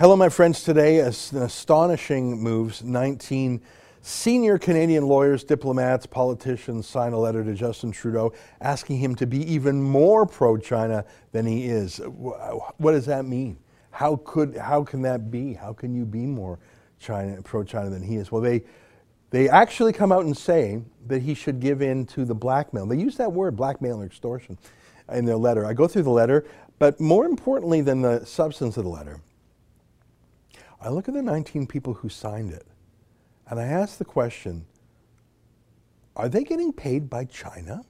Hello, my friends. Today, an astonishing moves. 19 senior Canadian lawyers, diplomats, politicians sign a letter to Justin Trudeau asking him to be even more pro China than he is. What does that mean? How, could, how can that be? How can you be more China, pro China than he is? Well, they, they actually come out and say that he should give in to the blackmail. They use that word, blackmail or extortion, in their letter. I go through the letter, but more importantly than the substance of the letter, I look at the 19 people who signed it and I ask the question are they getting paid by China?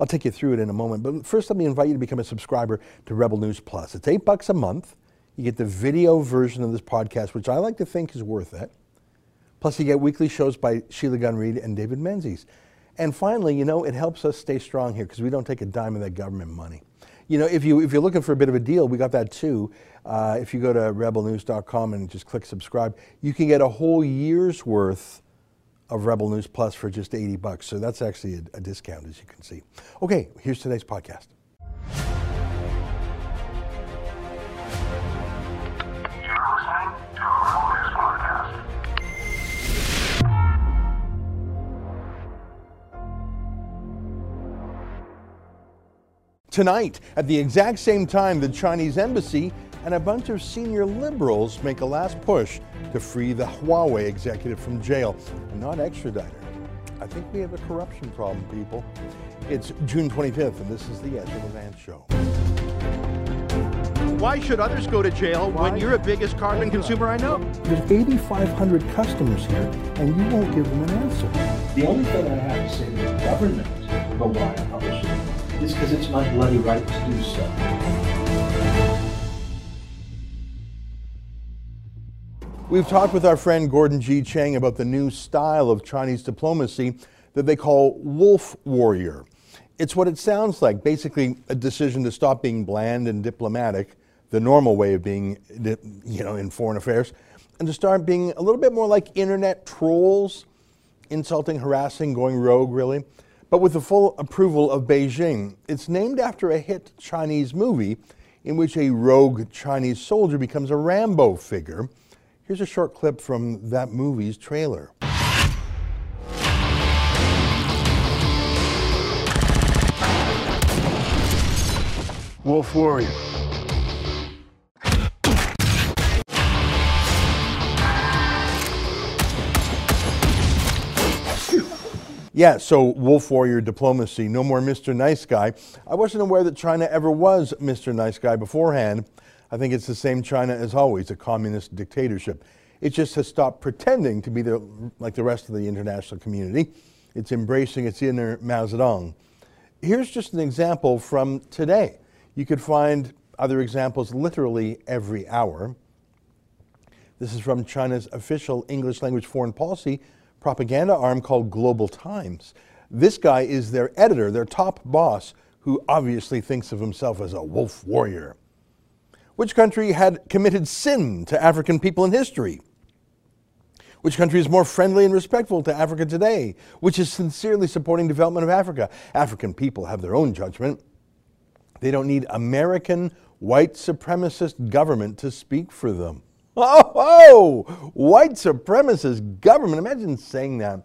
I'll take you through it in a moment, but first let me invite you to become a subscriber to Rebel News Plus. It's eight bucks a month. You get the video version of this podcast, which I like to think is worth it. Plus, you get weekly shows by Sheila Gunn Reid and David Menzies. And finally, you know, it helps us stay strong here because we don't take a dime of that government money. You know, if, you, if you're looking for a bit of a deal, we got that too. Uh, if you go to rebelnews.com and just click subscribe, you can get a whole year's worth of Rebel News Plus for just 80 bucks. So that's actually a, a discount, as you can see. Okay, here's today's podcast. Tonight, at the exact same time, the Chinese embassy and a bunch of senior liberals make a last push to free the Huawei executive from jail and not extradite her. I think we have a corruption problem, people. It's June 25th, and this is the Ezra Levant Show. Why should others go to jail Why? when you're the biggest carbon consumer I know? There's 8,500 customers here, and you won't give them an answer. The only thing I have to say to the government about why I publish it is because it's my bloody right to do so. We've talked with our friend Gordon G. Chang about the new style of Chinese diplomacy that they call wolf warrior. It's what it sounds like basically, a decision to stop being bland and diplomatic, the normal way of being you know, in foreign affairs, and to start being a little bit more like internet trolls, insulting, harassing, going rogue, really but with the full approval of Beijing. It's named after a hit Chinese movie in which a rogue Chinese soldier becomes a Rambo figure. Here's a short clip from that movie's trailer. Wolf Warrior. Yeah, so wolf warrior diplomacy, no more Mr. Nice Guy. I wasn't aware that China ever was Mr. Nice Guy beforehand. I think it's the same China as always, a communist dictatorship. It just has stopped pretending to be the, like the rest of the international community. It's embracing its inner Mao Zedong. Here's just an example from today. You could find other examples literally every hour. This is from China's official English language foreign policy propaganda arm called Global Times. This guy is their editor, their top boss, who obviously thinks of himself as a wolf warrior. Which country had committed sin to African people in history? Which country is more friendly and respectful to Africa today? Which is sincerely supporting development of Africa? African people have their own judgment. They don't need American white supremacist government to speak for them. Oh, oh, white supremacist government. Imagine saying that.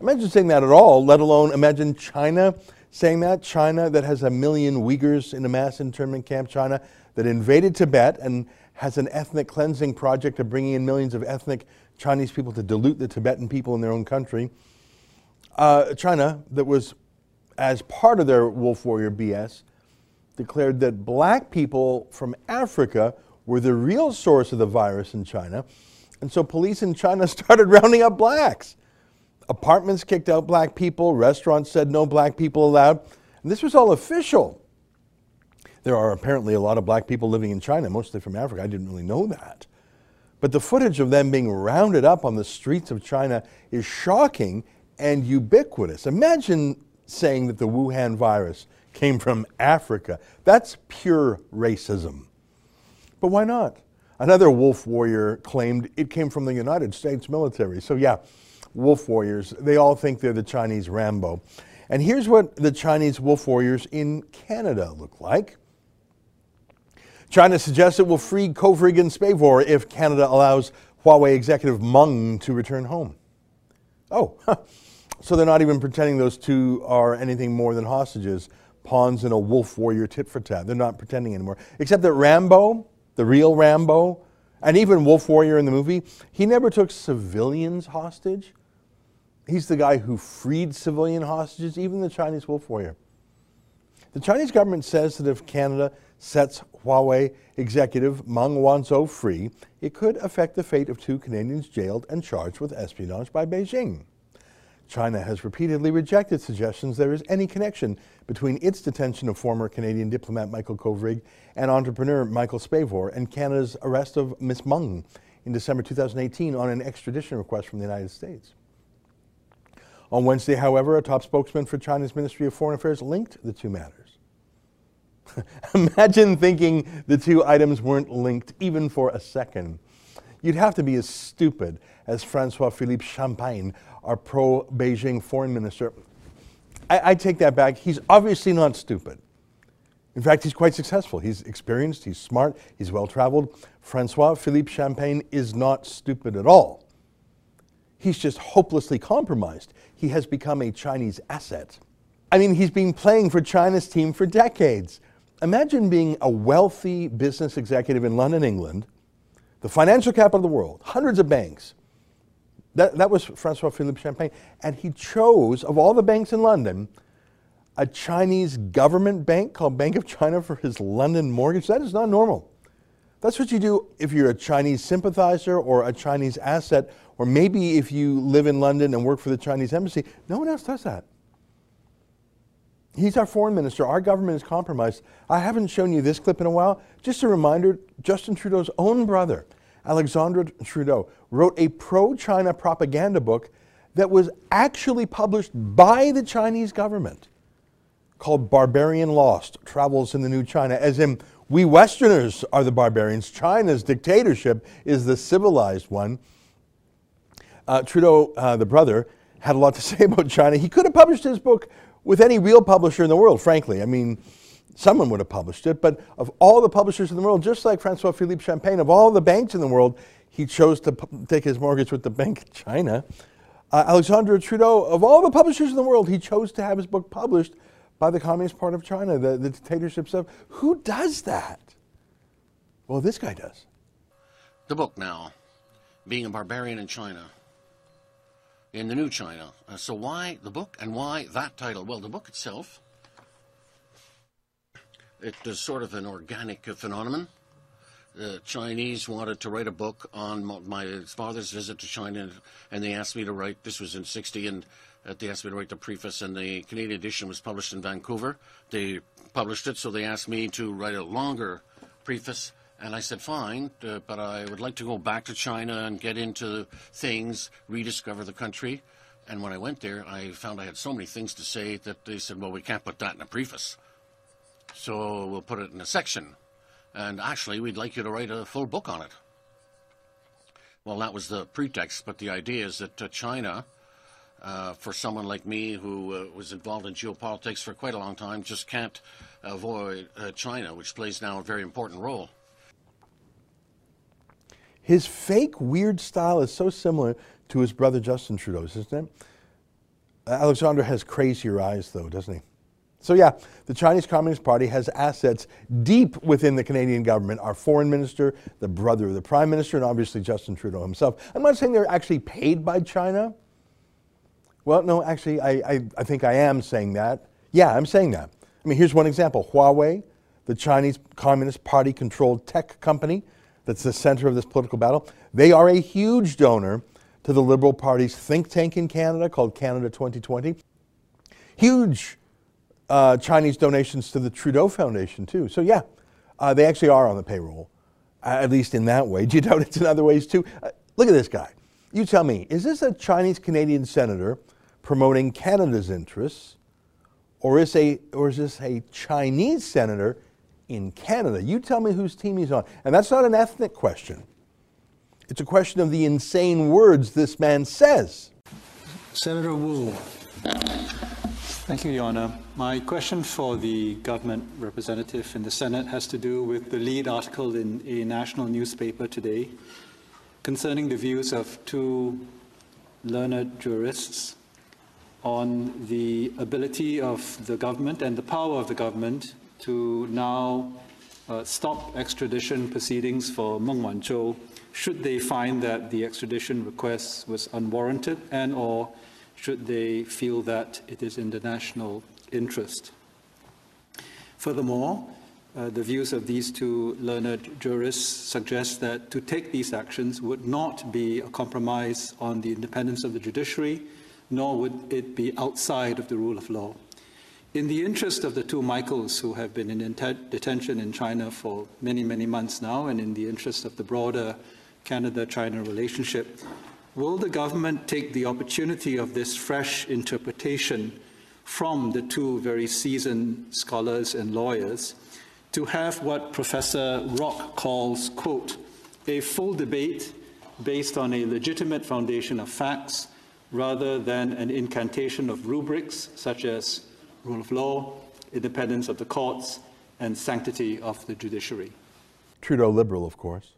Imagine saying that at all, let alone imagine China saying that. China that has a million Uyghurs in a mass internment camp, China that invaded Tibet and has an ethnic cleansing project of bringing in millions of ethnic Chinese people to dilute the Tibetan people in their own country. Uh, China, that was, as part of their wolf warrior BS, declared that black people from Africa were the real source of the virus in China. And so police in China started rounding up blacks. Apartments kicked out black people, restaurants said no black people allowed. And this was all official. There are apparently a lot of black people living in China, mostly from Africa. I didn't really know that. But the footage of them being rounded up on the streets of China is shocking and ubiquitous. Imagine saying that the Wuhan virus came from Africa. That's pure racism. But why not? Another wolf warrior claimed it came from the United States military. So, yeah, wolf warriors, they all think they're the Chinese Rambo. And here's what the Chinese wolf warriors in Canada look like. China suggests it will free Kovrig and Spavor if Canada allows Huawei executive Meng to return home. Oh, so they're not even pretending those two are anything more than hostages, pawns in a wolf warrior tit for tat. They're not pretending anymore. Except that Rambo, the real Rambo, and even Wolf Warrior in the movie, he never took civilians hostage. He's the guy who freed civilian hostages, even the Chinese Wolf Warrior. The Chinese government says that if Canada sets Huawei executive Meng Wanzhou free, it could affect the fate of two Canadians jailed and charged with espionage by Beijing. China has repeatedly rejected suggestions there is any connection between its detention of former Canadian diplomat Michael Kovrig and entrepreneur Michael Spavor and Canada's arrest of Ms. Meng in December 2018 on an extradition request from the United States. On Wednesday, however, a top spokesman for China's Ministry of Foreign Affairs linked the two matters. Imagine thinking the two items weren't linked even for a second. You'd have to be as stupid as Francois Philippe Champagne, our pro Beijing foreign minister. I, I, take that back. He's obviously not stupid. In fact, he's quite successful. He's experienced, he's smart, he's well traveled. Francois Philippe Champagne is not stupid at all. He's just hopelessly compromised. He has become a Chinese asset. I mean, he's been playing for China's team for decades. Imagine being a wealthy business executive in London, England, the financial capital of the world, hundreds of banks. That, that was Francois Philippe Champagne. And he chose, of all the banks in London, a Chinese government bank called Bank of China for his London mortgage. That is not normal. That's what you do if you're a Chinese sympathizer or a Chinese asset, or maybe if you live in London and work for the Chinese embassy. No one else does that. He's our foreign minister. Our government is compromised. I haven't shown you this clip in a while. Just a reminder Justin Trudeau's own brother, Alexandre Trudeau, wrote a pro China propaganda book that was actually published by the Chinese government called Barbarian Lost Travels in the New China, as in, we Westerners are the barbarians. China's dictatorship is the civilized one. Uh, Trudeau, uh, the brother, had a lot to say about China. He could have published his book with any real publisher in the world, frankly. I mean, someone would have published it, but of all the publishers in the world, just like Francois Philippe Champagne, of all the banks in the world, he chose to take his mortgage with the Bank of China. Uh, Alexandre Trudeau, of all the publishers in the world, he chose to have his book published by the Communist Party of China, the, the dictatorship stuff. Who does that? Well, this guy does. The book now, Being a Barbarian in China in the new China. Uh, so why the book and why that title? Well, the book itself, it is sort of an organic phenomenon. The Chinese wanted to write a book on my father's visit to China, and they asked me to write. This was in '60, and uh, they asked me to write the preface. And the Canadian edition was published in Vancouver. They published it, so they asked me to write a longer preface and I said, fine, uh, but I would like to go back to China and get into things, rediscover the country. And when I went there, I found I had so many things to say that they said, well, we can't put that in a preface. So we'll put it in a section. And actually, we'd like you to write a full book on it. Well, that was the pretext, but the idea is that uh, China, uh, for someone like me who uh, was involved in geopolitics for quite a long time, just can't avoid uh, China, which plays now a very important role. His fake, weird style is so similar to his brother Justin Trudeau's, isn't it? Alexandre has crazier eyes, though, doesn't he? So, yeah, the Chinese Communist Party has assets deep within the Canadian government. Our foreign minister, the brother of the prime minister, and obviously Justin Trudeau himself. I'm not saying they're actually paid by China. Well, no, actually, I, I, I think I am saying that. Yeah, I'm saying that. I mean, here's one example Huawei, the Chinese Communist Party controlled tech company, that's the center of this political battle. They are a huge donor to the Liberal Party's think tank in Canada called Canada 2020. Huge uh, Chinese donations to the Trudeau Foundation, too. So, yeah, uh, they actually are on the payroll, at least in that way. Do you doubt it's in other ways, too? Uh, look at this guy. You tell me, is this a Chinese Canadian senator promoting Canada's interests, or is, a, or is this a Chinese senator in Canada. You tell me whose team he's on. And that's not an ethnic question. It's a question of the insane words this man says. Senator Woo, Thank you, Your Honor. My question for the government representative in the Senate has to do with the lead article in a national newspaper today concerning the views of two learned jurists on the ability of the government and the power of the government to now uh, stop extradition proceedings for Meng Wanzhou should they find that the extradition request was unwarranted and or should they feel that it is in the national interest. Furthermore, uh, the views of these two learned jurists suggest that to take these actions would not be a compromise on the independence of the judiciary, nor would it be outside of the rule of law. In the interest of the two Michaels who have been in detention in China for many, many months now, and in the interest of the broader Canada China relationship, will the government take the opportunity of this fresh interpretation from the two very seasoned scholars and lawyers to have what Professor Rock calls, quote, a full debate based on a legitimate foundation of facts rather than an incantation of rubrics such as rule of law, independence of the courts, and sanctity of the judiciary. Trudeau liberal, of course.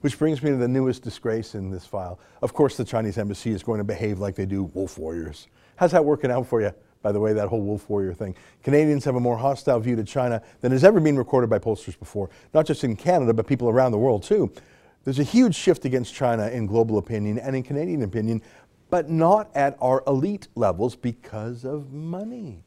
Which brings me to the newest disgrace in this file. Of course, the Chinese embassy is going to behave like they do wolf warriors. How's that working out for you, by the way, that whole wolf warrior thing? Canadians have a more hostile view to China than has ever been recorded by pollsters before, not just in Canada, but people around the world too. There's a huge shift against China in global opinion and in Canadian opinion, but not at our elite levels because of money.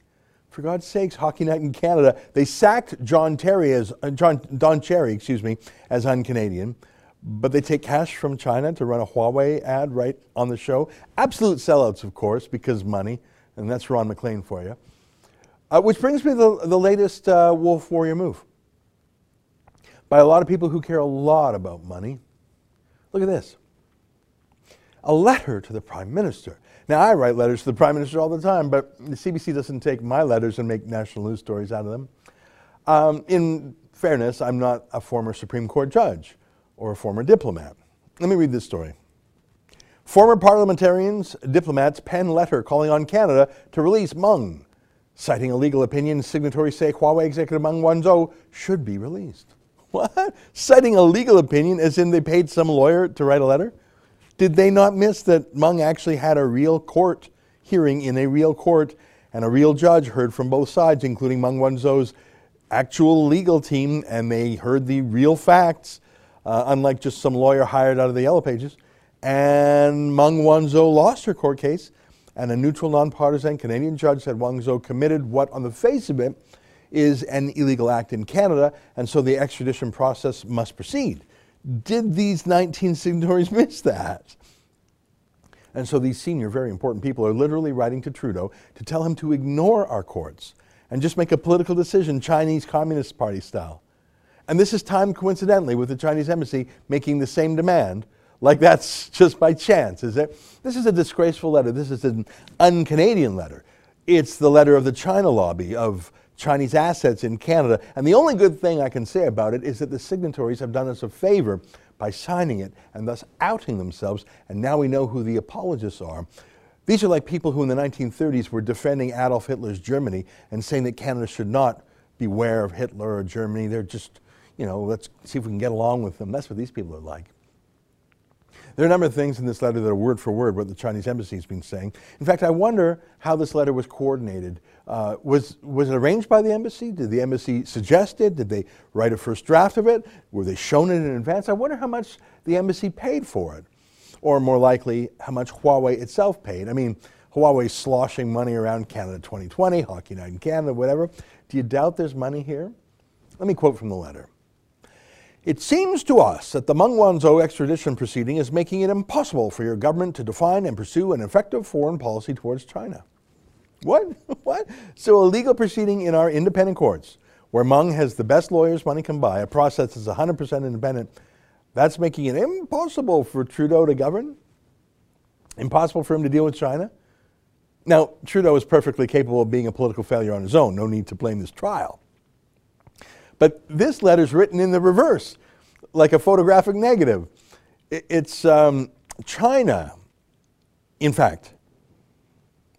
For God's sakes, Hockey Night in Canada, they sacked John Terry as uh, John Don Cherry, excuse me, as un-Canadian, but they take cash from China to run a Huawei ad right on the show. Absolute sellouts, of course, because money, and that's Ron MacLean for you. Uh, which brings me to the, the latest uh, Wolf Warrior move by a lot of people who care a lot about money. Look at this a letter to the Prime Minister. Now, I write letters to the Prime Minister all the time, but the CBC doesn't take my letters and make national news stories out of them. Um, in fairness, I'm not a former Supreme Court judge or a former diplomat. Let me read this story. Former parliamentarians, diplomats pen letter calling on Canada to release Meng. Citing a legal opinion, signatories say Huawei executive Meng Wanzhou should be released. What? Citing a legal opinion as in they paid some lawyer to write a letter? Did they not miss that Meng actually had a real court hearing in a real court and a real judge heard from both sides, including Meng Wanzhou's actual legal team, and they heard the real facts, uh, unlike just some lawyer hired out of the Yellow Pages. And Meng Wanzhou lost her court case, and a neutral, nonpartisan Canadian judge said Wanzhou committed what, on the face of it, is an illegal act in Canada, and so the extradition process must proceed. Did these 19 signatories miss that? And so these senior, very important people are literally writing to Trudeau to tell him to ignore our courts and just make a political decision, Chinese Communist Party style. And this is timed coincidentally with the Chinese embassy making the same demand, like that's just by chance, is it? This is a disgraceful letter. This is an un Canadian letter. It's the letter of the China lobby, of Chinese assets in Canada. And the only good thing I can say about it is that the signatories have done us a favor by signing it and thus outing themselves. And now we know who the apologists are. These are like people who in the 1930s were defending Adolf Hitler's Germany and saying that Canada should not beware of Hitler or Germany. They're just, you know, let's see if we can get along with them. That's what these people are like. There are a number of things in this letter that are word for word what the Chinese embassy has been saying. In fact, I wonder how this letter was coordinated. Uh, was, was it arranged by the embassy? Did the embassy suggest it? Did they write a first draft of it? Were they shown it in advance? I wonder how much the embassy paid for it. Or more likely, how much Huawei itself paid. I mean, Huawei's sloshing money around Canada 2020, Hockey Night in Canada, whatever. Do you doubt there's money here? Let me quote from the letter. It seems to us that the Meng Wanzhou extradition proceeding is making it impossible for your government to define and pursue an effective foreign policy towards China. What? what? So a legal proceeding in our independent courts, where Meng has the best lawyers money can buy, a process that's 100% independent, that's making it impossible for Trudeau to govern? Impossible for him to deal with China? Now, Trudeau is perfectly capable of being a political failure on his own. No need to blame this trial. But this letter is written in the reverse, like a photographic negative. It's um, China, in fact,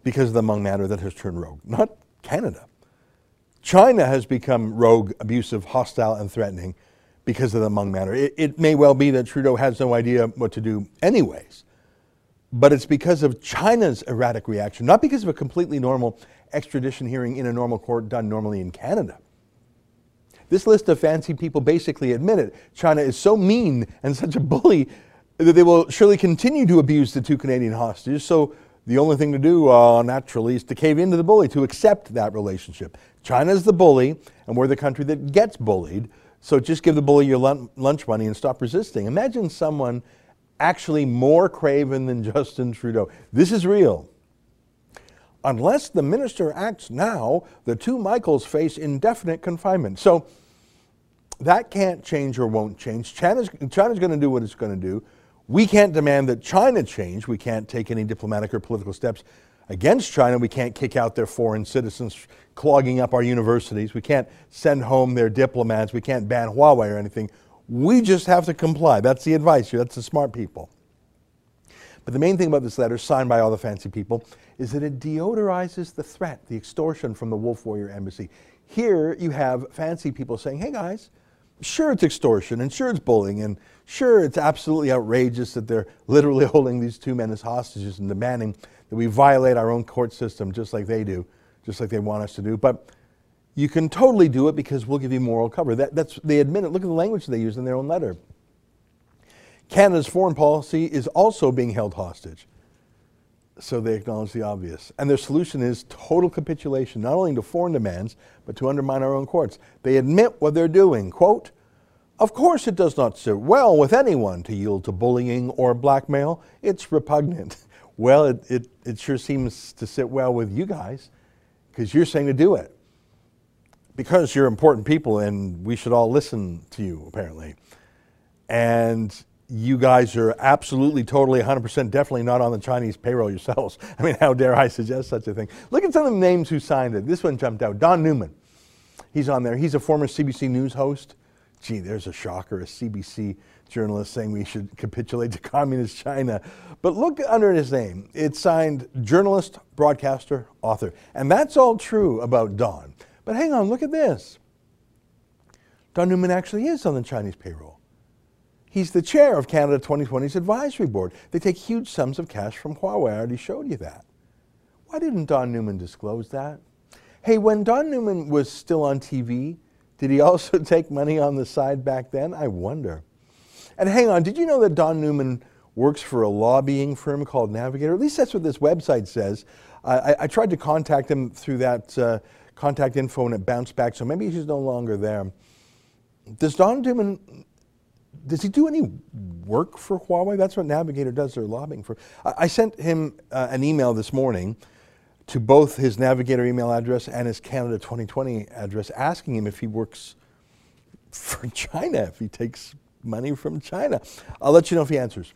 because of the Meng matter that has turned rogue, not Canada. China has become rogue, abusive, hostile, and threatening because of the Meng matter. It, it, may well be that Trudeau has no idea what to do, anyways, but it's because of China's erratic reaction, not because of a completely normal extradition hearing in a normal court done normally in Canada. This list of fancy people basically admit it. China is so mean and such a bully that they will surely continue to abuse the two Canadian hostages. So the only thing to do, uh, naturally, is to cave into the bully, to accept that relationship. China's the bully, and we're the country that gets bullied. So just give the bully your lunch money and stop resisting. Imagine someone actually more craven than Justin Trudeau. This is real. Unless the minister acts now, the two Michaels face indefinite confinement. So that can't change or won't change. China's, China's going to do what it's going to do. We can't demand that China change. We can't take any diplomatic or political steps against China. We can't kick out their foreign citizens clogging up our universities. We can't send home their diplomats. We can't ban Huawei or anything. We just have to comply. That's the advice here. That's the smart people. But the main thing about this letter, signed by all the fancy people, is that it deodorizes the threat, the extortion from the Wolf Warrior Embassy. Here you have fancy people saying, hey guys, sure it's extortion and sure it's bullying and sure it's absolutely outrageous that they're literally holding these two men as hostages and demanding that we violate our own court system just like they do, just like they want us to do. But you can totally do it because we'll give you moral cover. That, that's, they admit it. Look at the language they use in their own letter. Canada's foreign policy is also being held hostage. So they acknowledge the obvious. And their solution is total capitulation, not only to foreign demands, but to undermine our own courts. They admit what they're doing. Quote, of course, it does not sit well with anyone to yield to bullying or blackmail. It's repugnant. Well, it, it, it sure seems to sit well with you guys because you're saying to do it. Because you're important people and we should all listen to you, apparently. And you guys are absolutely, totally, 100% definitely not on the Chinese payroll yourselves. I mean, how dare I suggest such a thing? Look at some of the names who signed it. This one jumped out. Don Newman. He's on there. He's a former CBC News host. Gee, there's a shocker, a CBC journalist saying we should capitulate to communist China. But look under his name. It's signed journalist, broadcaster, author. And that's all true about Don. But hang on, look at this. Don Newman actually is on the Chinese payroll. He's the chair of Canada 2020's advisory board. They take huge sums of cash from Huawei. I already showed you that. Why didn't Don Newman disclose that? Hey, when Don Newman was still on TV, did he also take money on the side back then? I wonder. And hang on, did you know that Don Newman works for a lobbying firm called Navigator? At least that's what this website says. I, I tried to contact him through that uh, contact info and it bounced back, so maybe he's no longer there. Does Don Newman does he do any work for Huawei? That's what Navigator does their lobbying for. I, I sent him uh, an email this morning to both his Navigator email address and his Canada 2020 address asking him if he works for China, if he takes money from China. I'll let you know if he answers.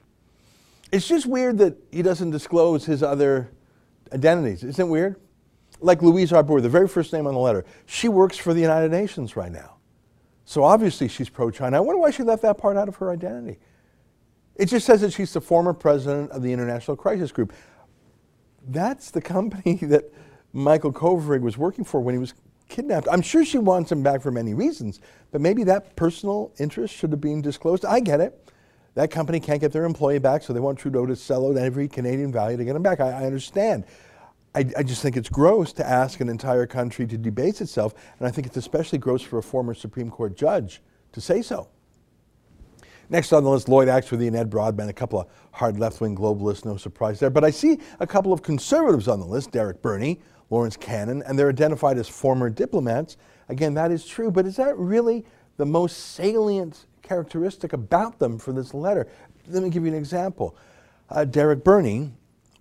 It's just weird that he doesn't disclose his other identities. Isn't it weird? Like Louise Arbour, the very first name on the letter. She works for the United Nations right now. So obviously she's pro China. I wonder why she left that part out of her identity. It just says that she's the former president of the International Crisis Group. That's the company that Michael Kovrig was working for when he was kidnapped. I'm sure she wants him back for many reasons, but maybe that personal interest should have been disclosed. I get it. That company can't get their employee back, so they want Trudeau to sell out every Canadian value to get him back. I, I understand. I, I, just think it's gross to ask an entire country to debase itself, and I think it's especially gross for a former Supreme Court judge to say so. Next on the list, Lloyd Axworthy and Ed Broadbent, a couple of hard left wing globalists, no surprise there. But I see a couple of conservatives on the list Derek Burney, Lawrence Cannon, and they're identified as former diplomats. Again, that is true, but is that really the most salient characteristic about them for this letter? Let me give you an example. Uh, Derek Burney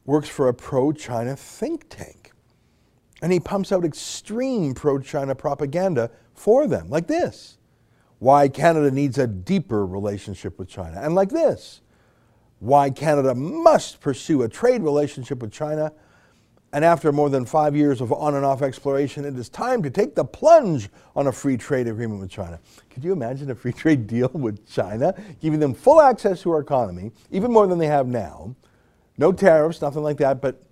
works for a pro China think tank. And he pumps out extreme pro China propaganda for them, like this why Canada needs a deeper relationship with China, and like this why Canada must pursue a trade relationship with China. And after more than five years of on and off exploration, it is time to take the plunge on a free trade agreement with China. Could you imagine a free trade deal with China, giving them full access to our economy, even more than they have now? No tariffs, nothing like that, but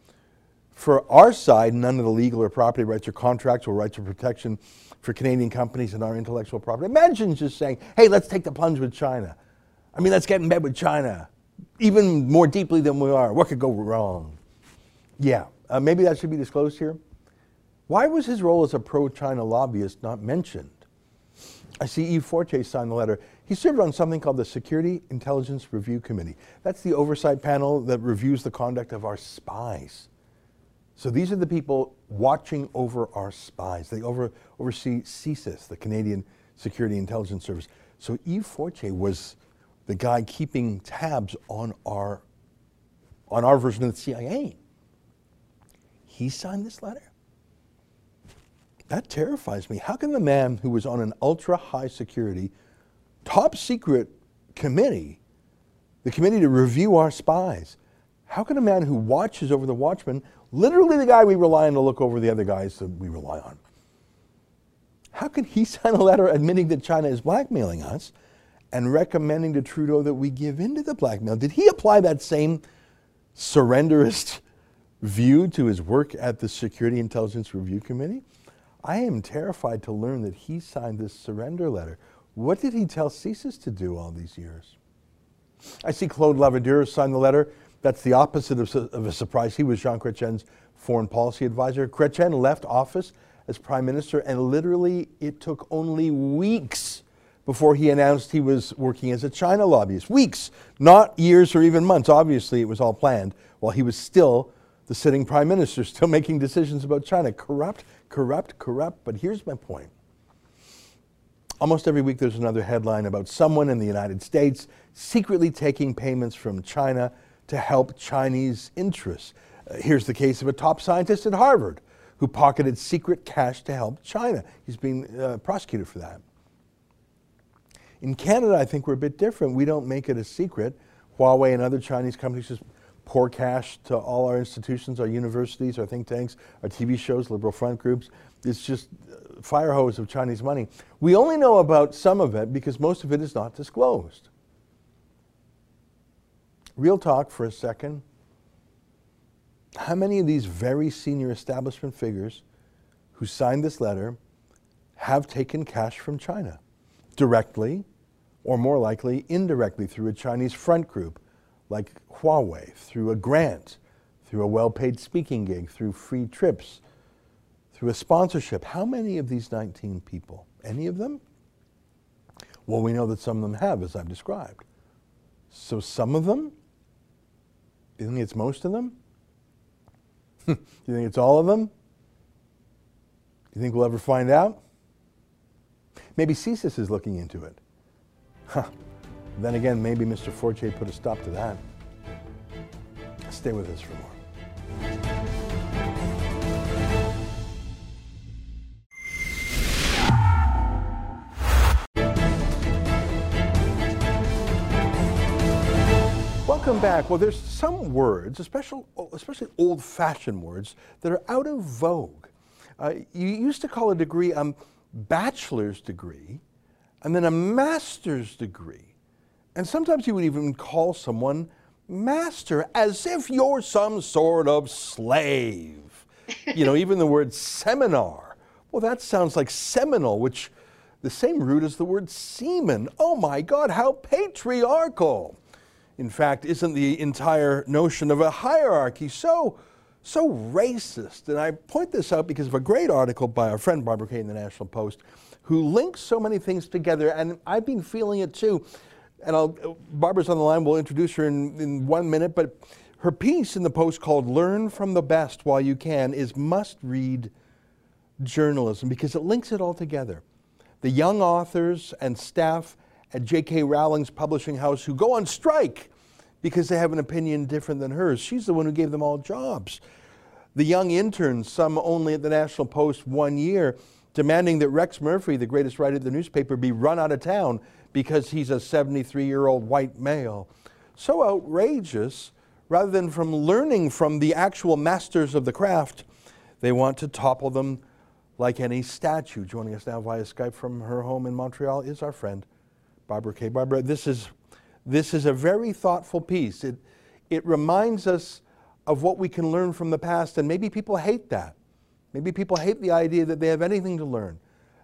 For our side, none of the legal or property rights or contractual rights or protection for Canadian companies and our intellectual property. Imagine just saying, hey, let's take the plunge with China. I mean, let's get in bed with China, even more deeply than we are. What could go wrong? Yeah, uh, maybe that should be disclosed here. Why was his role as a pro China lobbyist not mentioned? I see Yves Fortier signed the letter. He served on something called the Security Intelligence Review Committee. That's the oversight panel that reviews the conduct of our spies. So these are the people watching over our spies. They over, oversee CSIS, the Canadian Security Intelligence Service. So Yves Fortier was the guy keeping tabs on our, on our version of the CIA. He signed this letter. That terrifies me. How can the man who was on an ultra high security, top secret committee, the committee to review our spies, how can a man who watches over the watchman, literally the guy we rely on to look over the other guys that we rely on, how can he sign a letter admitting that China is blackmailing us and recommending to Trudeau that we give in to the blackmail? Did he apply that same surrenderist view to his work at the Security Intelligence Review Committee? I am terrified to learn that he signed this surrender letter. What did he tell CSIS to do all these years? I see Claude Laverdure signed the letter. That's the opposite of, of a surprise. He was Jean Chrétien's foreign policy advisor. Chrétien left office as prime minister, and literally it took only weeks before he announced he was working as a China lobbyist. Weeks, not years or even months. Obviously, it was all planned while he was still the sitting prime minister, still making decisions about China. Corrupt, corrupt, corrupt. But here's my point. Almost every week there's another headline about someone in the United States secretly taking payments from China to help Chinese interests. Uh, here's the case of a top scientist at Harvard who pocketed secret cash to help China. He's being uh, prosecuted for that. In Canada, I think we're a bit different. We don't make it a secret. Huawei and other Chinese companies just pour cash to all our institutions, our universities, our think tanks, our TV shows, liberal front groups. It's just uh, fire hose of Chinese money. We only know about some of it because most of it is not disclosed. Real talk for a second. How many of these very senior establishment figures who signed this letter have taken cash from China? Directly, or more likely, indirectly through a Chinese front group like Huawei, through a grant, through a well paid speaking gig, through free trips, through a sponsorship. How many of these 19 people? Any of them? Well, we know that some of them have, as I've described. So some of them? You think it's most of them? Do you think it's all of them? Do you think we'll ever find out? Maybe CSIS is looking into it. Huh. Then again, maybe Mr. Fortier put a stop to that. Stay with us for more. Back. Well, there's some words, especially, especially old fashioned words, that are out of vogue. Uh, you used to call a degree a bachelor's degree and then a master's degree. And sometimes you would even call someone master as if you're some sort of slave. you know, even the word seminar. Well, that sounds like seminal, which the same root as the word semen. Oh my God, how patriarchal. In fact, isn't the entire notion of a hierarchy so so racist? And I point this out because of a great article by our friend Barbara Kay in the National Post, who links so many things together, and I've been feeling it too and I'll, Barbara's on the line. We'll introduce her in, in one minute. But her piece in the Post called Learn from the Best While You Can is must read journalism because it links it all together. The young authors and staff at J.K. Rowling's publishing house who go on strike because they have an opinion different than hers. She's the one who gave them all jobs. The young interns, some only at the National Post one year, demanding that Rex Murphy, the greatest writer of the newspaper, be run out of town because he's a 73 year old white male. So outrageous, rather than from learning from the actual masters of the craft, they want to topple them like any statue. Joining us now via Skype from her home in Montreal is our friend, Barbara Kay. Barbara, this is, this is a very thoughtful piece. It, it reminds us of what we can learn from the past, and maybe people hate that. Maybe people hate the idea that they have anything to learn,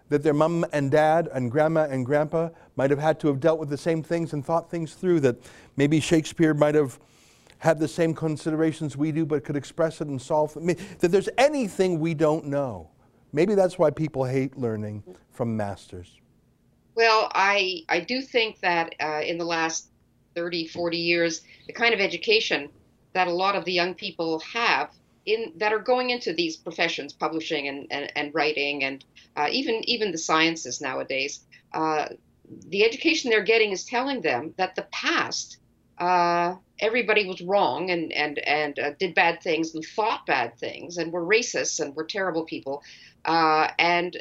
that their mom and dad and grandma and grandpa might have had to have dealt with the same things and thought things through, that maybe Shakespeare might have had the same considerations we do but could express it and solve that there's anything we don't know. Maybe that's why people hate learning from masters. Well, I, I do think that uh, in the last 30, 40 years, the kind of education that a lot of the young people have in that are going into these professions, publishing and, and, and writing, and uh, even even the sciences nowadays, uh, the education they're getting is telling them that the past uh, everybody was wrong and and and uh, did bad things and thought bad things and were racists and were terrible people, uh, and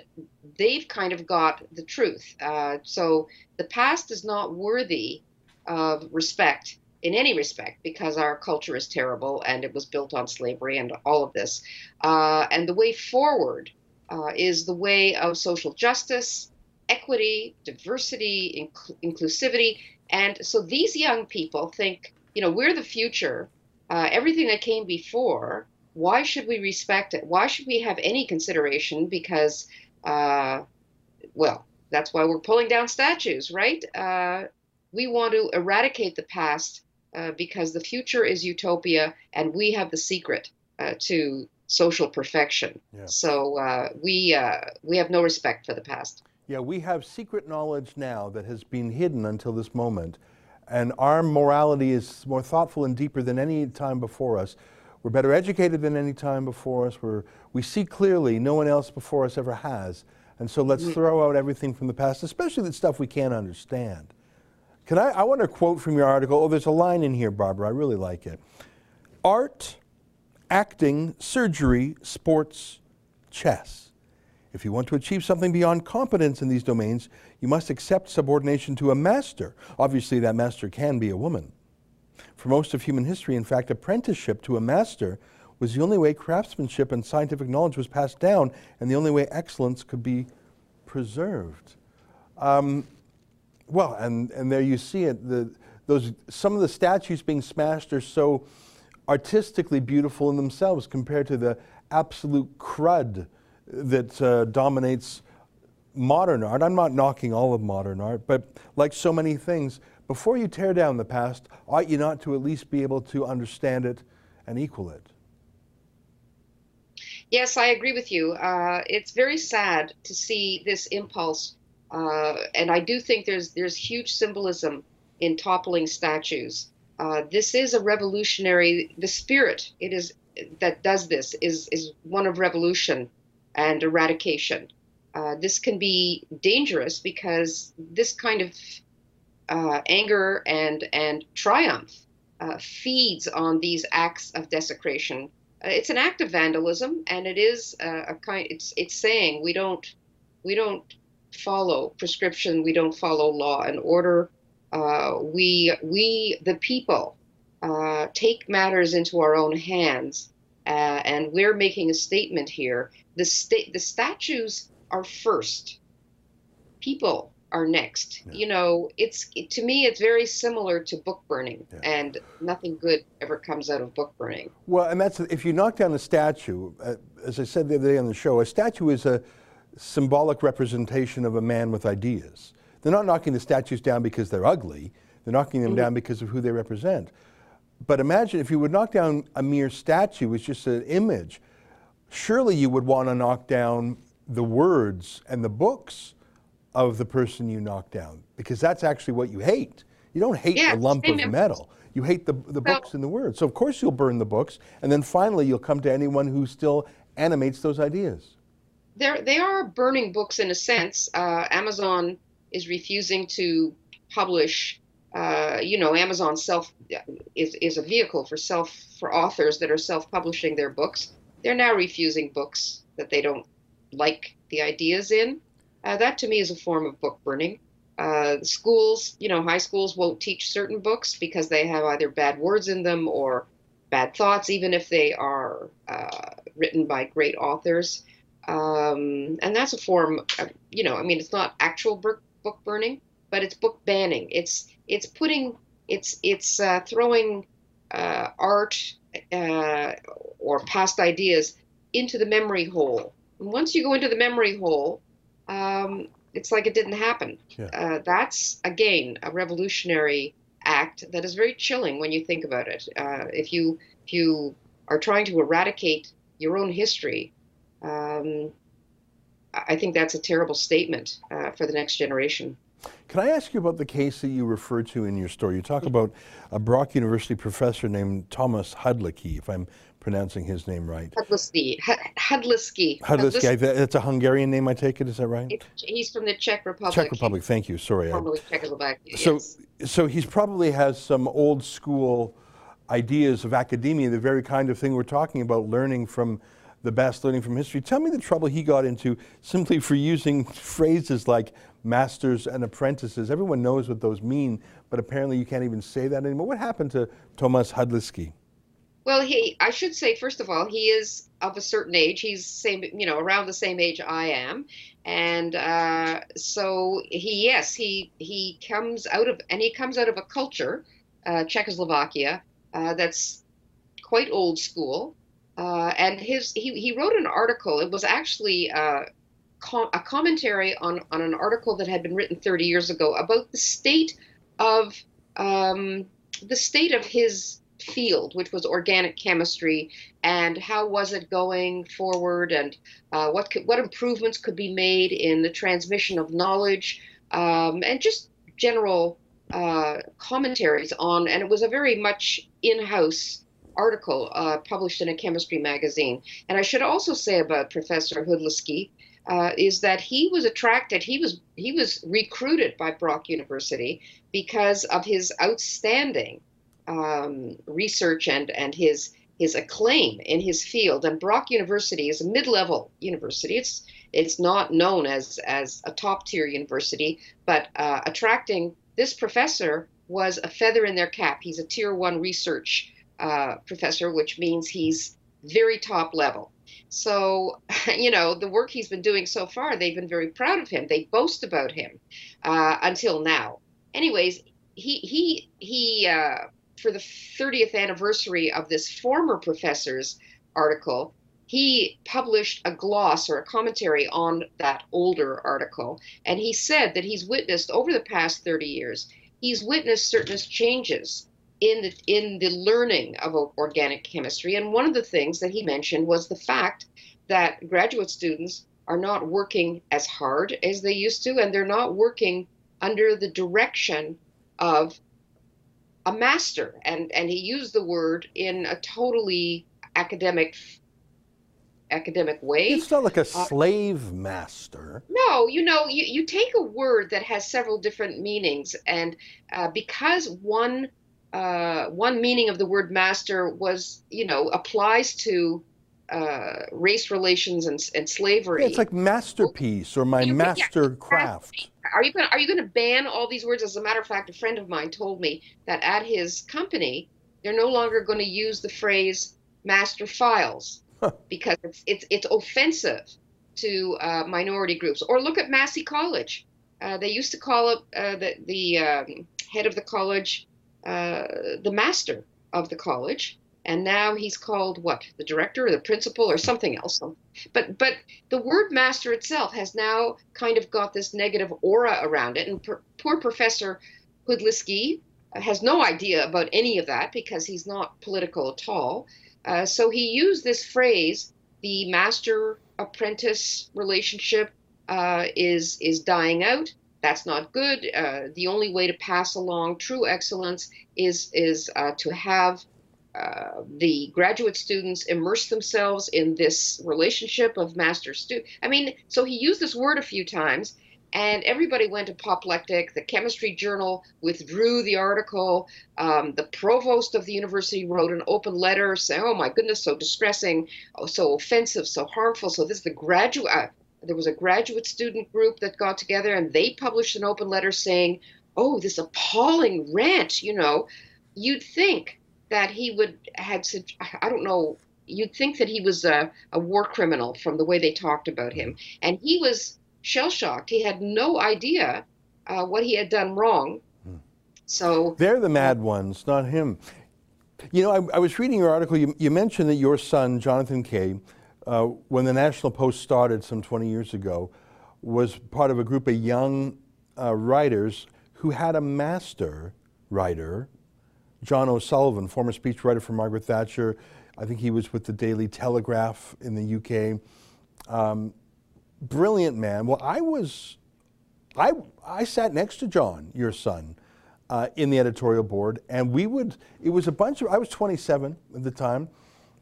they've kind of got the truth. Uh, so the past is not worthy of respect in any respect because our culture is terrible and it was built on slavery and all of this. Uh, and the way forward uh, is the way of social justice, equity, diversity, inc- inclusivity. And so these young people think, you know, we're the future. Uh, everything that came before, why should we respect it? Why should we have any consideration? Because, uh, well, that's why we're pulling down statues, right? Uh, we want to eradicate the past uh, because the future is utopia and we have the secret uh, to social perfection. Yeah. So uh, we uh, we have no respect for the past. Yeah, we have secret knowledge now that has been hidden until this moment, and our morality is more thoughtful and deeper than any time before us. We're better educated than any time before us. We're, we see clearly no one else before us ever has. And so let's mm. throw out everything from the past, especially the stuff we can't understand. Can I, I want to quote from your article. Oh, there's a line in here, Barbara. I really like it. Art, acting, surgery, sports, chess. If you want to achieve something beyond competence in these domains, you must accept subordination to a master. Obviously, that master can be a woman. For most of human history, in fact, apprenticeship to a master was the only way craftsmanship and scientific knowledge was passed down, and the only way excellence could be preserved. Um, well, and, and there you see it. The, those, some of the statues being smashed are so artistically beautiful in themselves compared to the absolute crud that uh, dominates modern art. I'm not knocking all of modern art, but like so many things, before you tear down the past, ought you not to at least be able to understand it and equal it? Yes, I agree with you. Uh, it's very sad to see this impulse uh, and I do think there's there's huge symbolism in toppling statues. Uh, this is a revolutionary. The spirit it is that does this is is one of revolution and eradication. Uh, this can be dangerous because this kind of uh, anger and and triumph uh, feeds on these acts of desecration. Uh, it's an act of vandalism, and it is a kind. It's it's saying we don't we don't follow prescription. We don't follow law and order. Uh, we, we, the people, uh, take matters into our own hands, uh, and we're making a statement here. The state, the statues are first. People are next. Yeah. You know, it's it, to me, it's very similar to book burning, yeah. and nothing good ever comes out of book burning. Well, and that's if you knock down a statue. Uh, as I said the other day on the show, a statue is a symbolic representation of a man with ideas. They're not knocking the statues down because they're ugly, they're knocking them mm-hmm. down because of who they represent. But imagine if you would knock down a mere statue, it's just an image. Surely you would want to knock down the words and the books of the person you knock down because that's actually what you hate. You don't hate yeah, the lump of metal. You hate the, the well, books and the words. So, of course, you'll burn the books. And then finally, you'll come to anyone who still animates those ideas they're, they are burning books in a sense. Uh, Amazon is refusing to publish. Uh, you know, Amazon self is is a vehicle for self for authors that are self publishing their books. They're now refusing books that they don't like the ideas in. Uh, that to me is a form of book burning. Uh, schools, you know, high schools won't teach certain books because they have either bad words in them or bad thoughts, even if they are uh, written by great authors. Um, and that's a form of, you know, I mean, it's not actual book, book burning, but it's book banning. It's it's putting it's it's uh, throwing uh, art uh, or past ideas into the memory hole. And once you go into the memory hole, um, it's like it didn't happen. Yeah. Uh, that's again a revolutionary act that is very chilling when you think about it. Uh, if you if you are trying to eradicate your own history, um, I think that's a terrible statement uh, for the next generation. Can I ask you about the case that you referred to in your story? You talk about a Brock University professor named Thomas Hudlicky, if I'm pronouncing his name right. Hudlisky. Hudlisky. I- That's a Hungarian name, I take it. Is that right? He's from the Czech Republic. Czech Republic. Thank you. Sorry. Formerly Czechoslovakia. So, yes. so he's probably has some old school ideas of academia, the very kind of thing we're talking about, learning from the best, learning from history. Tell me the trouble he got into simply for using phrases like masters and apprentices. Everyone knows what those mean, but apparently you can't even say that anymore. What happened to Tomasz Hudlicky? Well, he. I should say first of all, he is of a certain age. He's same, you know, around the same age I am, and uh, so he, yes, he he comes out of, and he comes out of a culture, uh, Czechoslovakia, uh, that's quite old school. Uh, and his he, he wrote an article. It was actually uh, com- a commentary on on an article that had been written 30 years ago about the state of um, the state of his field, which was organic chemistry, and how was it going forward, and uh, what could, what improvements could be made in the transmission of knowledge, um, and just general uh, commentaries on. And it was a very much in-house article uh, published in a chemistry magazine. And I should also say about Professor Hudlisky uh, is that he was attracted. He was he was recruited by Brock University because of his outstanding um, research and and his his acclaim in his field. And Brock University is a mid-level university. It's it's not known as as a top-tier university, but uh, attracting this professor was a feather in their cap. He's a tier one research uh, professor, which means he's very top level. So, you know, the work he's been doing so far, they've been very proud of him. They boast about him uh, until now. Anyways, he he he uh, for the 30th anniversary of this former professor's article, he published a gloss or a commentary on that older article, and he said that he's witnessed over the past 30 years, he's witnessed certain changes in the in the learning of organic chemistry. And one of the things that he mentioned was the fact that graduate students are not working as hard as they used to, and they're not working under the direction of a master. And and he used the word in a totally academic academic way. It's not like a slave master. No, you know, you, you take a word that has several different meanings, and uh, because one uh, one meaning of the word master was, you know, applies to uh, race relations and, and slavery. Yeah, it's like masterpiece or my You- master exactly. craft. Are you going? Are you going to ban all these words? As a matter of fact, a friend of mine told me that at his company, they're no longer going to use the phrase "master files" because it's it's it's offensive to uh, minority groups. Or look at Massey College. Uh, they used to call it uh, the the um, head of the college uh, the master of the college, and now he's called what? The director or the principal or something else. But but the word master itself has now kind of got this negative aura around it, and per, poor Professor Hudlisky has no idea about any of that because he's not political at all. Uh, so he used this phrase, the master apprentice relationship uh, is is dying out. That's not good. Uh, the only way to pass along true excellence is is uh, to have uh, the graduate students immerse themselves in this relationship of master student. I mean, so he used this word a few times, and everybody went apoplectic. The chemistry journal withdrew the article. Um, the provost of the university wrote an open letter saying, "Oh my goodness, so distressing, oh, so offensive, so harmful." So this is the graduate. Uh, there was a graduate student group that got together, and they published an open letter saying, "Oh, this appalling rant." You know, you'd think that he would had such I don't know you'd think that he was a, a war criminal from the way they talked about him and he was shell shocked he had no idea uh, what he had done wrong so They're the mad ones, not him. You know, I, I was reading your article. You, you, mentioned that your son, Jonathan Kay, uh, when the National Post started some 20 years ago, was part of a group of young uh, writers who had a master writer, John O'Sullivan, former speechwriter for Margaret Thatcher. I think he was with the Daily Telegraph in the UK. Um, brilliant man. Well, I was, I, I sat next to John, your son, uh, in the editorial board, and we would, it was a bunch of, I was 27 at the time.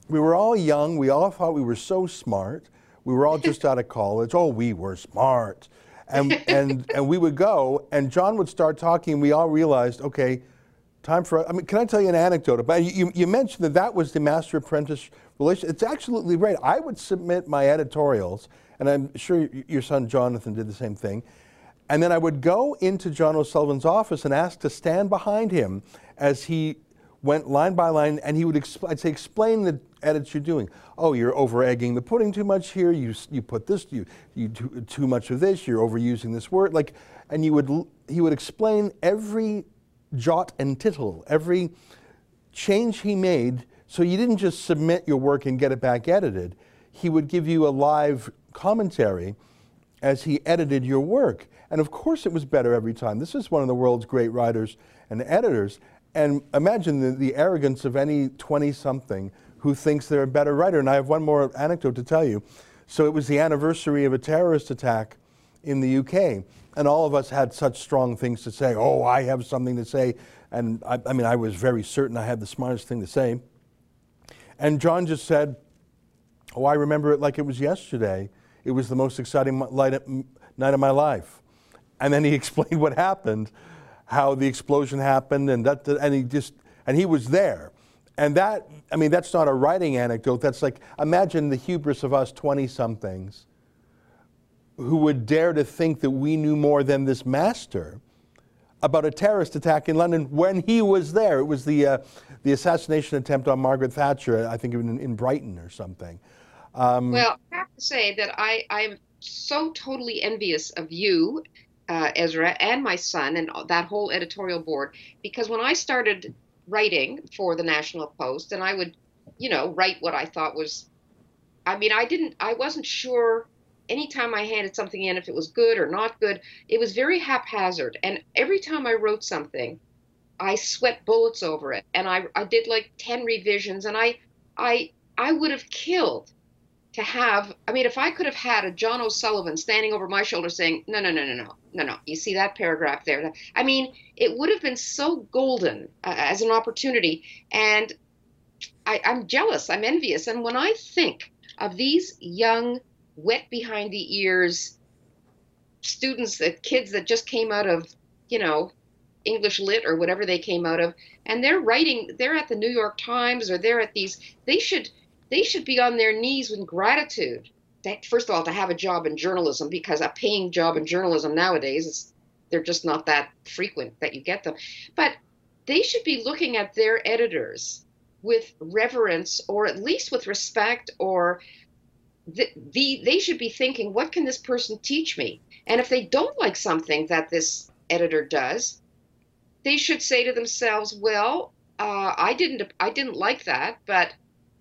We were all young. We all thought we were so smart. We were all just out of college. Oh, we were smart. And, and, and we would go, and John would start talking, and we all realized, okay, time for, I mean, can I tell you an anecdote about, you, you mentioned that that was the master apprentice relation. It's absolutely right. I would submit my editorials, and I'm sure your son Jonathan did the same thing. And then I would go into John O'Sullivan's office and ask to stand behind him as he went line by line, and he would expl- I'd say, explain the edits you're doing. Oh, you're over egging the pudding too much here. You you put this you you too, too much of this. You're overusing this word. Like, and you would he would explain every jot and tittle, every change he made. So you didn't just submit your work and get it back edited. He would give you a live commentary as he edited your work. And of course, it was better every time. This is one of the world's great writers and editors. And imagine the, the arrogance of any 20 something who thinks they're a better writer. And I have one more anecdote to tell you. So it was the anniversary of a terrorist attack in the UK. And all of us had such strong things to say. Oh, I have something to say. And I, I mean, I was very certain I had the smartest thing to say. And John just said, Oh, I remember it like it was yesterday. It was the most exciting night of my life. And then he explained what happened, how the explosion happened, and that, and he just, and he was there. And that, I mean, that's not a writing anecdote. That's like, imagine the hubris of us 20 somethings who would dare to think that we knew more than this master about a terrorist attack in London when he was there. It was the, uh, the assassination attempt on Margaret Thatcher, I think in, in Brighton or something. Um, well, I have to say that I, I'm so totally envious of you, uh, Ezra, and my son, and that whole editorial board, because when I started writing for the National Post, and I would, you know, write what I thought was, I mean, I didn't, I wasn't sure anytime I handed something in if it was good or not good. It was very haphazard, and every time I wrote something, I sweat bullets over it, and I, I did like ten revisions, and I, I, I would have killed to have i mean if i could have had a john o'sullivan standing over my shoulder saying no no no no no no no you see that paragraph there? I mean it would have been so golden uh, as an opportunity. And I, i'm jealous i'm envious. And when i think of these young wet behind the ears students that kids that just came out of you know english lit or whatever they came out of and they're writing they're at the new york times or they're at these they should they should be on their knees with gratitude. That, first of all, to have a job in journalism, because a paying job in journalism nowadays is they're just not that frequent that you get them. But they should be looking at their editors with reverence, or at least with respect, or the, the they should be thinking, what can this person teach me? And if they don't like something that this editor does, they should say to themselves, well, uh, I didn't I didn't like that, but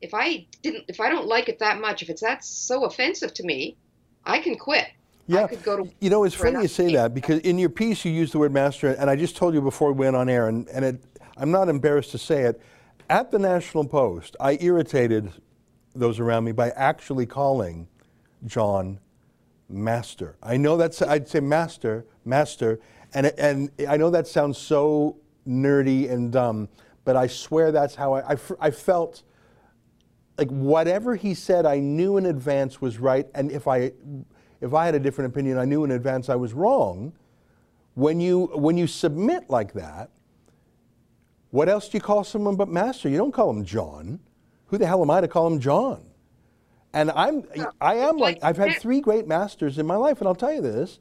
if I didn't, if I don't like it that much, if it's that so offensive to me, I can quit. Yeah, I could go to you know, it's funny you say that because in your piece you use the word master, and I just told you before we went on air, and, and it, I'm not embarrassed to say it. At the National Post, I irritated those around me by actually calling John master. I know that's I'd say master, master, and and I know that sounds so nerdy and dumb, but I swear that's how I I, I felt like whatever he said, I knew in advance was right, and if I if I had a different opinion, I knew in advance I was wrong. When you when you submit like that, what else do you call someone but master? You don't call him John. Who the hell am I to call him John? And I'm I am like I've had three great masters in my life, and I'll tell you this.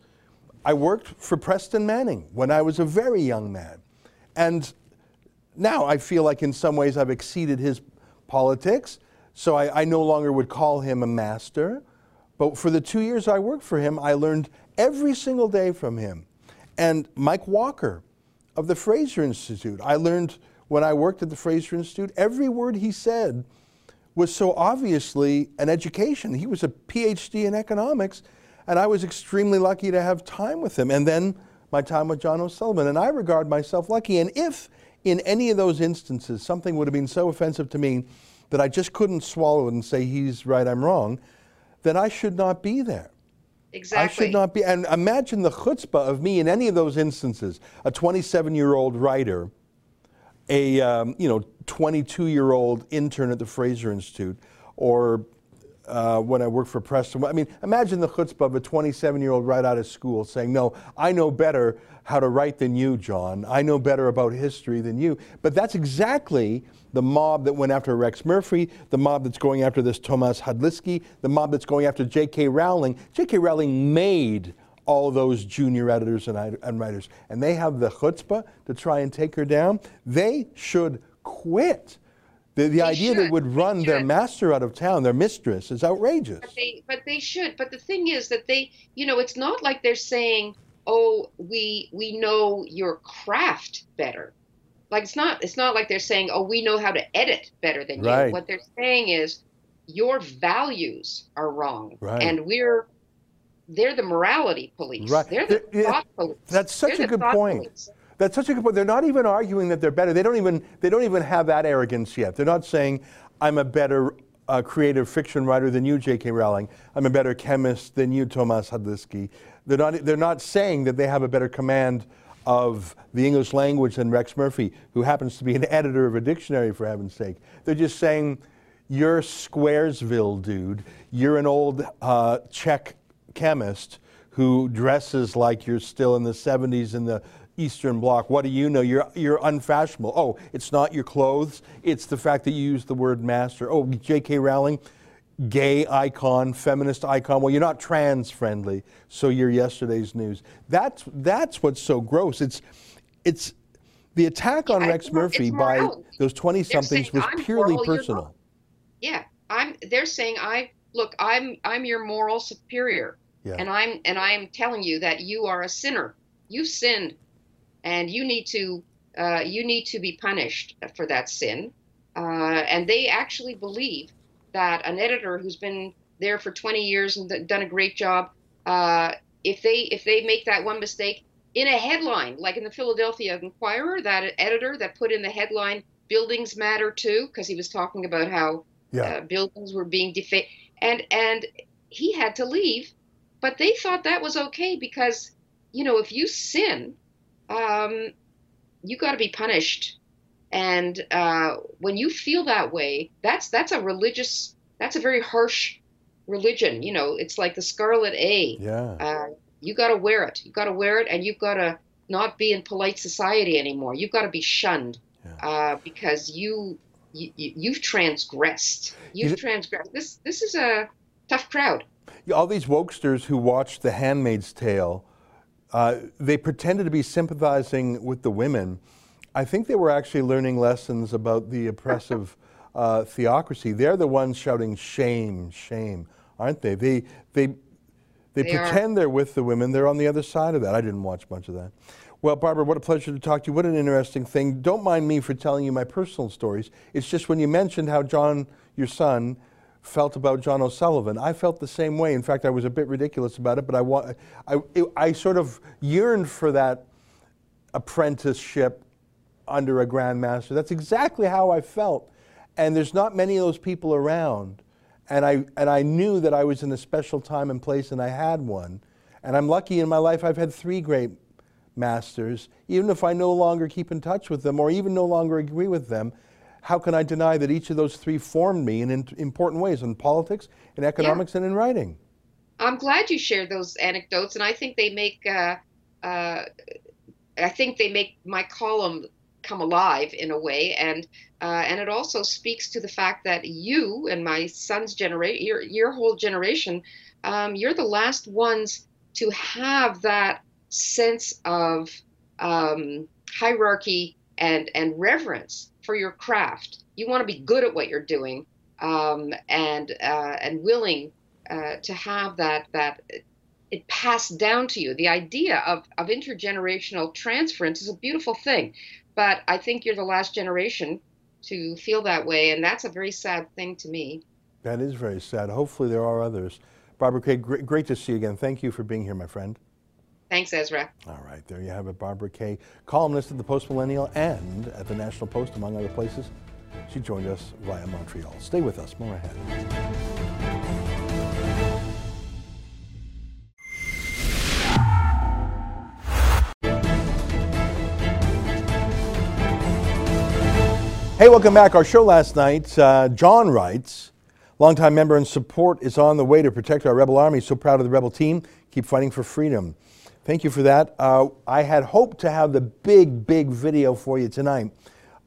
I worked for Preston Manning when I was a very young man. And now I feel like in some ways I've exceeded his politics. So I, I no longer would call him a master. But for the two years I worked for him, I learned every single day from him. And Mike Walker of the Fraser Institute, I learned when I worked at the Fraser Institute. Every word he said was so obviously an education. He was a PhD in economics, and I was extremely lucky to have time with him. And then my time with John O'Sullivan. And I regard myself lucky. And if in any of those instances something would have been so offensive to me that I just couldn't swallow it and say, he's right, I'm wrong, then I should not be there. Exactly. I should not be. And imagine the chutzpah of me in any of those instances. A 27 year old writer, a um, you know 22 year old intern at the Fraser Institute, or uh, when I worked for Preston. I mean, imagine the chutzpah of a 27 year old right out of school saying, No, I know better how to write than you, John. I know better about history than you. But that's exactly the mob that went after Rex Murphy, the mob that's going after this Thomas Hadliski, the mob that's going after J.K. Rowling. J.K. Rowling made all those junior editors and, and writers, and they have the chutzpah to try and take her down. They should quit. The, the idea should. they would run They their master out of town, their mistress, is outrageous. But they, but they should. But the thing is that they, you know, it's not like they're saying, "Oh, we we know your craft better." Like it's not. It's not like they're saying, "Oh, we know how to edit better than Right. you." What they're saying is, your values are wrong, Right. and we're they're the morality police. Right. They're the thought police. That's such They're a good point. police. That's such a good point. They're not even arguing that they're better. They don't even they don't even have that arrogance yet. They're not saying I'm a better uh, creative fiction writer than you, J.K. Rowling. I'm a better chemist than you, Thomas Hadliski. They're not they're not saying that they have a better command of the English language than Rex Murphy, who happens to be an editor of a dictionary for heaven's sake. They're just saying you're Squaresville, dude. You're an old uh, Czech chemist who dresses like you're still in the 70s in the Eastern Bloc. What do you know? You're, you're unfashionable. Oh, it's not your clothes, it's the fact that you use the word master. Oh, J.K. Rowling, gay icon, feminist icon. Well, you're not trans friendly, so you're yesterday's news. That's, that's what's so gross. It's, it's the attack on Yeah, Rex Murphy by those 20 somethings was "I'm purely moral, personal. Yeah, I'm. They're saying I look. I'm. I'm your moral superior, Yeah. and I'm. And I'm telling you that you are a sinner. You sinned, and you need to. Uh, you need to be punished for that sin. Uh, and they actually believe that an editor who's been there for 20 years and done a great job, uh, if they if they make that one mistake in a headline, like in the Philadelphia Inquirer, that editor that put in the headline "Buildings Matter Too," because he was talking about how Yeah. uh, buildings were being defaced, and and he had to leave, but they thought that was okay because you know if you sin, um, you got to be punished, and uh, when you feel that way, that's that's a religious, that's a very harsh religion. You know, it's like the Scarlet A. Yeah. Uh, you got to wear it. You got to wear it, and you've got to not be in polite society anymore. You've got to be shunned Yeah. uh, because you, you you've transgressed. You've You- transgressed. This this is a tough crowd. All these wokesters who watched The Handmaid's Tale, uh, they pretended to be sympathizing with the women. I think they were actually learning lessons about the oppressive uh, theocracy. They're the ones shouting shame, shame, aren't they? They they they, They are. pretend they're with the women. They're on the other side of that. I didn't watch much of that. Well, Barbara, what a pleasure to talk to you. What an interesting thing. Don't mind me for telling you my personal stories. It's just when you mentioned how John, your son, felt about John O'Sullivan, I felt the same way. In fact, I was a bit ridiculous about it, but I, wa- I, it, I sort of yearned for that apprenticeship under a grandmaster. That's exactly how I felt. And there's not many of those people around. And I, and I knew that I was in a special time and place, and I had one. And I'm lucky in my life, I've had three great masters. Even if I no longer keep in touch with them or even no longer agree with them, how can I deny that each of those three formed me in, in important ways in politics, in economics, and in writing? I'm glad you shared those anecdotes, and I think they make uh, uh, I think they make my column come alive in a way, and uh, and it also speaks to the fact that you and my son's generation, your your whole generation, um, you're the last ones to have that sense of um, hierarchy and and reverence for your craft. You want to be good at what you're doing, um, and uh, and willing uh, to have that that it passed down to you. The idea of, of intergenerational transference is a beautiful thing. but I think you're the last generation to feel that way, and that's a very sad thing to me. That is very sad. Hopefully, there are others. Barbara Kay, great, great to see you again. Thank you for being here, my friend. Thanks, Ezra. All right, there you have it. Barbara Kay, columnist at the Post Millennial and at the National Post, among other places. She joined us via Montreal. Stay with us, more ahead. Hey, welcome back. Our show last night, uh, John writes, longtime member and support is on the way to protect our rebel army. So proud of the rebel team. Keep fighting for freedom. Thank you for that. Uh, I had hoped to have the big, big video for you tonight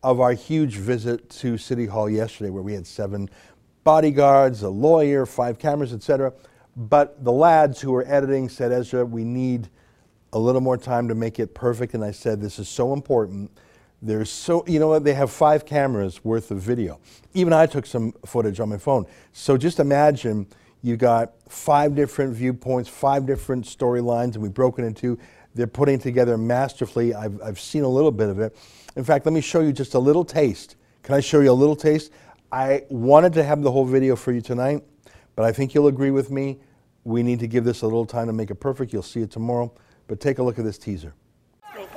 of our huge visit to City Hall yesterday, where we had seven bodyguards, a lawyer, five cameras, etc. But the lads who were editing said, Ezra, we need a little more time to make it perfect. And I said, this is so important. There's so, you know what, they have five cameras worth of video. Even I took some footage on my phone. So just imagine you got five different viewpoints, five different storylines, and we broke it into. They're putting together masterfully. I've, I've seen a little bit of it. In fact, let me show you just a little taste. Can I show you a little taste? I wanted to have the whole video for you tonight, but I think you'll agree with me. We need to give this a little time to make it perfect. You'll see it tomorrow. But take a look at this teaser. Come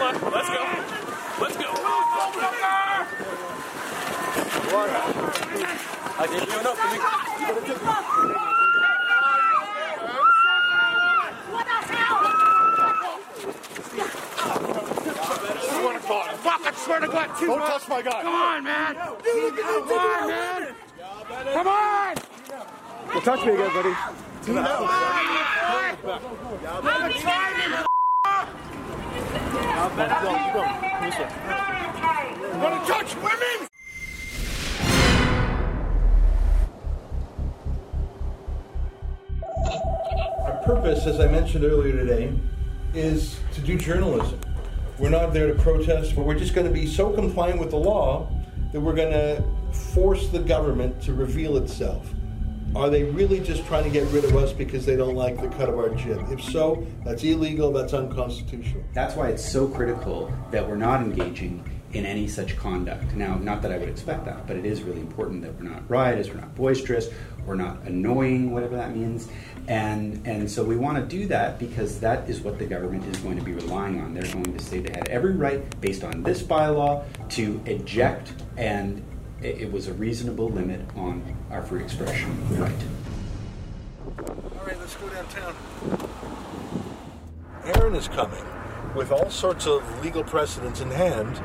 on, let's go. Let's go. I gave you enough. To make it. What the hell? Fuck, I swear to God, Don't touch my guy. Come on, man. Come on, man. Come on. Don't touch me again, buddy. Don't touch women. Purpose, as I mentioned earlier today, is to do journalism. We're not there to protest, but we're just going to be so compliant with the law that we're going to force the government to reveal itself. Are they really just trying to get rid of us because they don't like the cut of our jib? If so, that's illegal, that's unconstitutional. That's why it's so critical that we're not engaging in any such conduct. Now, not that I would expect that, but it is really important that we're not riotous, we're not boisterous, we're not annoying, whatever that means. And, and so we want to do that because that is what the government is going to be relying on. They're going to say they had every right, based on this bylaw, to eject, and it, it was a reasonable limit on our free expression right. All right, let's go downtown. Aaron is coming with all sorts of legal precedents in hand,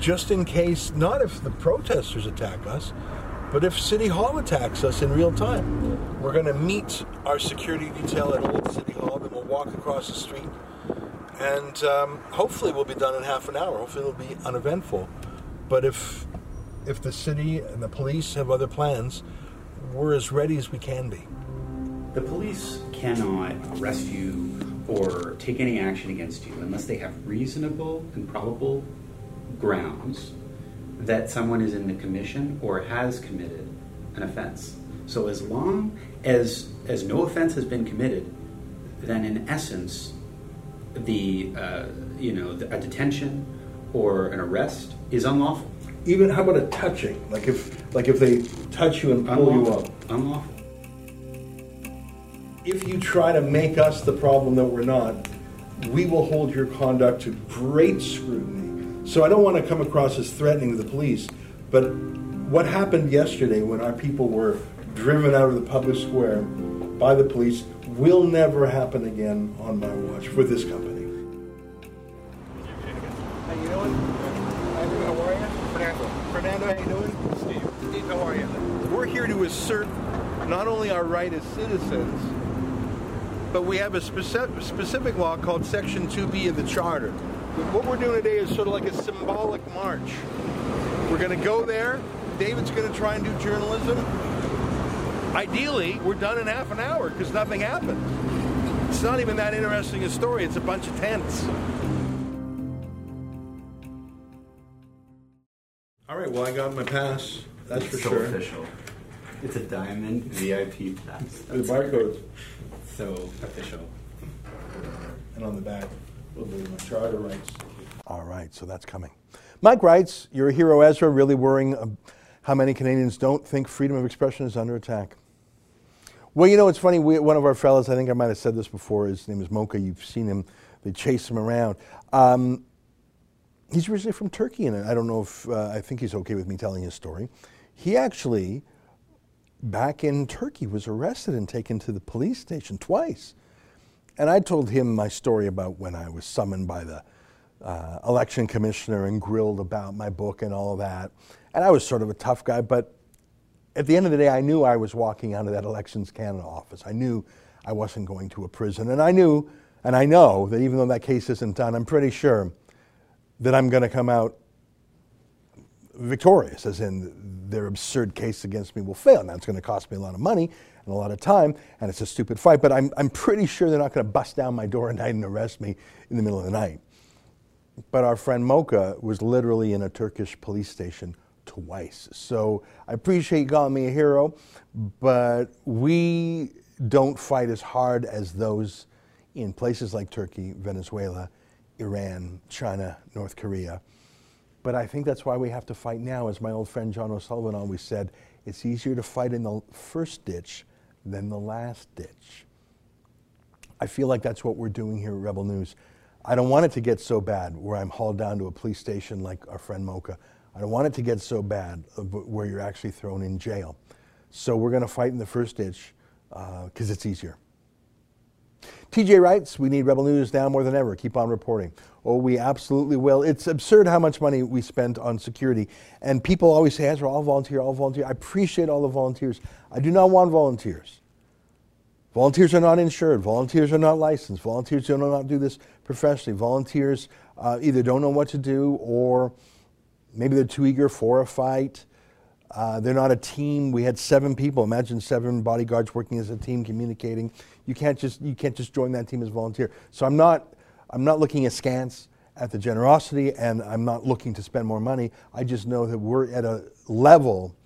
just in case, not if the protesters attack us, but if City Hall attacks us in real time. We're going to meet our security detail at Old City Hall, then we'll walk across the street, and um, hopefully we'll be done in half an hour. Hopefully it'll be uneventful. But if if the city and the police have other plans, we're as ready as we can be. The police cannot arrest you or take any action against you unless they have reasonable and probable grounds that someone is in the commission or has committed an offense. So as long as as no offense has been committed, then in essence, the uh, you know the, a detention or an arrest is unlawful. Even how about a touching? Like if like if they touch you and pull you up. Unlawful. Unlawful. If you try to make us the problem that we're not, we will hold your conduct to great scrutiny. So I don't want to come across as threatening to the police, but what happened yesterday when our people were driven out of the public square by the police will never happen again on my watch for this company. How you doing? How are you? Fernando. Fernando, how you doing? Steve. Steve, how are you? We're here to assert not only our right as citizens, but we have a specific, specific law called Section 2B of the Charter. What we're doing today is sort of like a symbolic march. We're going to go there. David's going to try and do journalism. Ideally, we're done in half an hour because nothing happened. It's not even that interesting a story. It's a bunch of tents. All right, well, I got my pass. That's for so sure. official. It's a diamond VIP pass. The barcodes So official. and on the back. Charter writes. All right, so that's coming. Mike writes, You're a hero, Ezra, really worrying uh, how many Canadians don't think freedom of expression is under attack. Well, you know, it's funny. We, one of our fellows, I think I might have said this before, his name is Mocha. You've seen him, they chase him around. Um, he's originally from Turkey, and I don't know if uh, I think he's okay with me telling his story. He actually, back in Turkey, was arrested and taken to the police station twice. And I told him my story about when I was summoned by the uh, election commissioner and grilled about my book and all that. And I was sort of a tough guy, but at the end of the day, I knew I was walking out of that Elections Canada office. I knew I wasn't going to a prison. And I knew, and I know, that even though that case isn't done, I'm pretty sure that I'm going to come out victorious, as in their absurd case against me will fail. Now, it's going to cost me a lot of money and a lot of time, and it's a stupid fight, but I'm, I'm pretty sure they're not going to bust down my door at night and arrest me in the middle of the night. But our friend Mocha was literally in a Turkish police station twice. So I appreciate you calling me a hero, but we don't fight as hard as those in places like Turkey, Venezuela, Iran, China, North Korea. But I think that's why we have to fight now. As my old friend John O'Sullivan always said, it's easier to fight in the first ditch than the last ditch. I feel like that's what we're doing here at Rebel News. I don't want it to get so bad where I'm hauled down to a police station like our friend Mocha. I don't want it to get so bad where you're actually thrown in jail. So we're going to fight in the first ditch because uh, it's easier. TJ writes, we need Rebel News now more than ever. Keep on reporting. Oh, we absolutely will. It's absurd how much money we spend on security. And people always say, Ezra, all volunteer, all volunteer. I appreciate all the volunteers. I do not want volunteers. Volunteers are not insured. Volunteers are not licensed. Volunteers do not do this professionally. Volunteers uh, either don't know what to do or maybe they're too eager for a fight. Uh, they're not a team. We had seven people. Imagine seven bodyguards working as a team, communicating. You can't just you can't just join that team as volunteer. So I'm not I'm not looking askance at the generosity, and I'm not looking to spend more money. I just know that we're at a level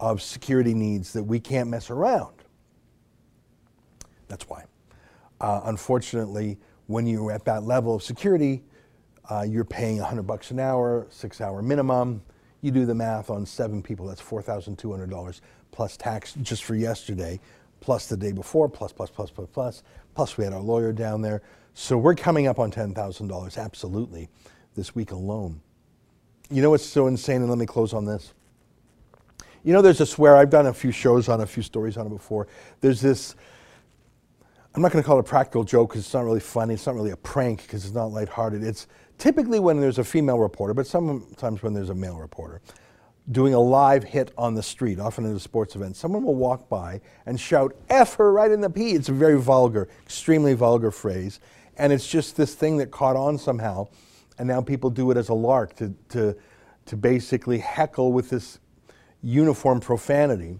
of security needs that we can't mess around. That's why. Uh, unfortunately, when you're at that level of security, uh, you're paying 100 bucks an hour, six hour minimum. You do the math on seven people, that's $4,200 plus tax just for yesterday, plus the day before, plus, plus, plus, plus, plus. Plus, we had our lawyer down there. So we're coming up on $10,000, absolutely, this week alone. You know what's so insane? And let me close on this. You know, there's a swear, I've done a few shows on a few stories on it before. There's this I'm not going to call it a practical joke because it's not really funny. It's not really a prank because it's not lighthearted. It's typically when there's a female reporter, but sometimes when there's a male reporter, doing a live hit on the street, often at a sports event, someone will walk by and shout, F her right in the P. It's a very vulgar, extremely vulgar phrase. And it's just this thing that caught on somehow. And now people do it as a lark to, to, to basically heckle with this uniform profanity.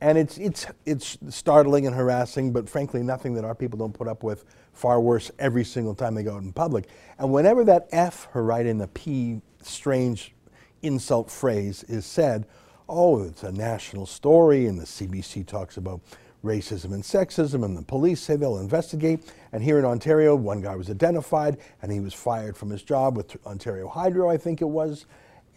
And it's, it's, it's startling and harassing, but frankly, nothing that our people don't put up with far worse every single time they go out in public. And whenever that F, her right in the P, strange insult phrase is said, oh, it's a national story, and the CBC talks about racism and sexism, and the police say they'll investigate. And here in Ontario, one guy was identified, and he was fired from his job with Ontario Hydro, I think it was.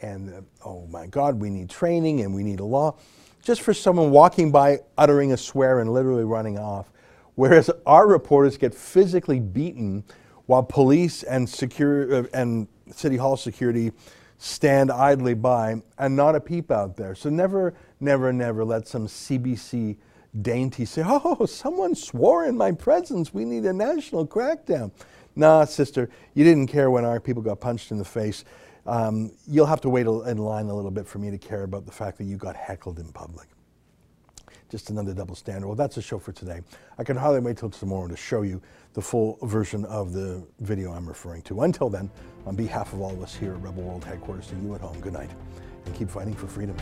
And uh, oh my God, we need training and we need a law just for someone walking by uttering a swear and literally running off. Whereas our reporters get physically beaten while police and, secure, uh, and City Hall security stand idly by and not a peep out there. So never, never, never let some CBC dainty say, oh, someone swore in my presence. We need a national crackdown. Nah, sister, you didn't care when our people got punched in the face. Um, you'll have to wait in line a little bit for me to care about the fact that you got heckled in public. Just another double standard. Well, that's the show for today. I can hardly wait till tomorrow to show you the full version of the video I'm referring to. Until then, on behalf of all of us here at Rebel World Headquarters, to you at home, good night, and keep fighting for freedom.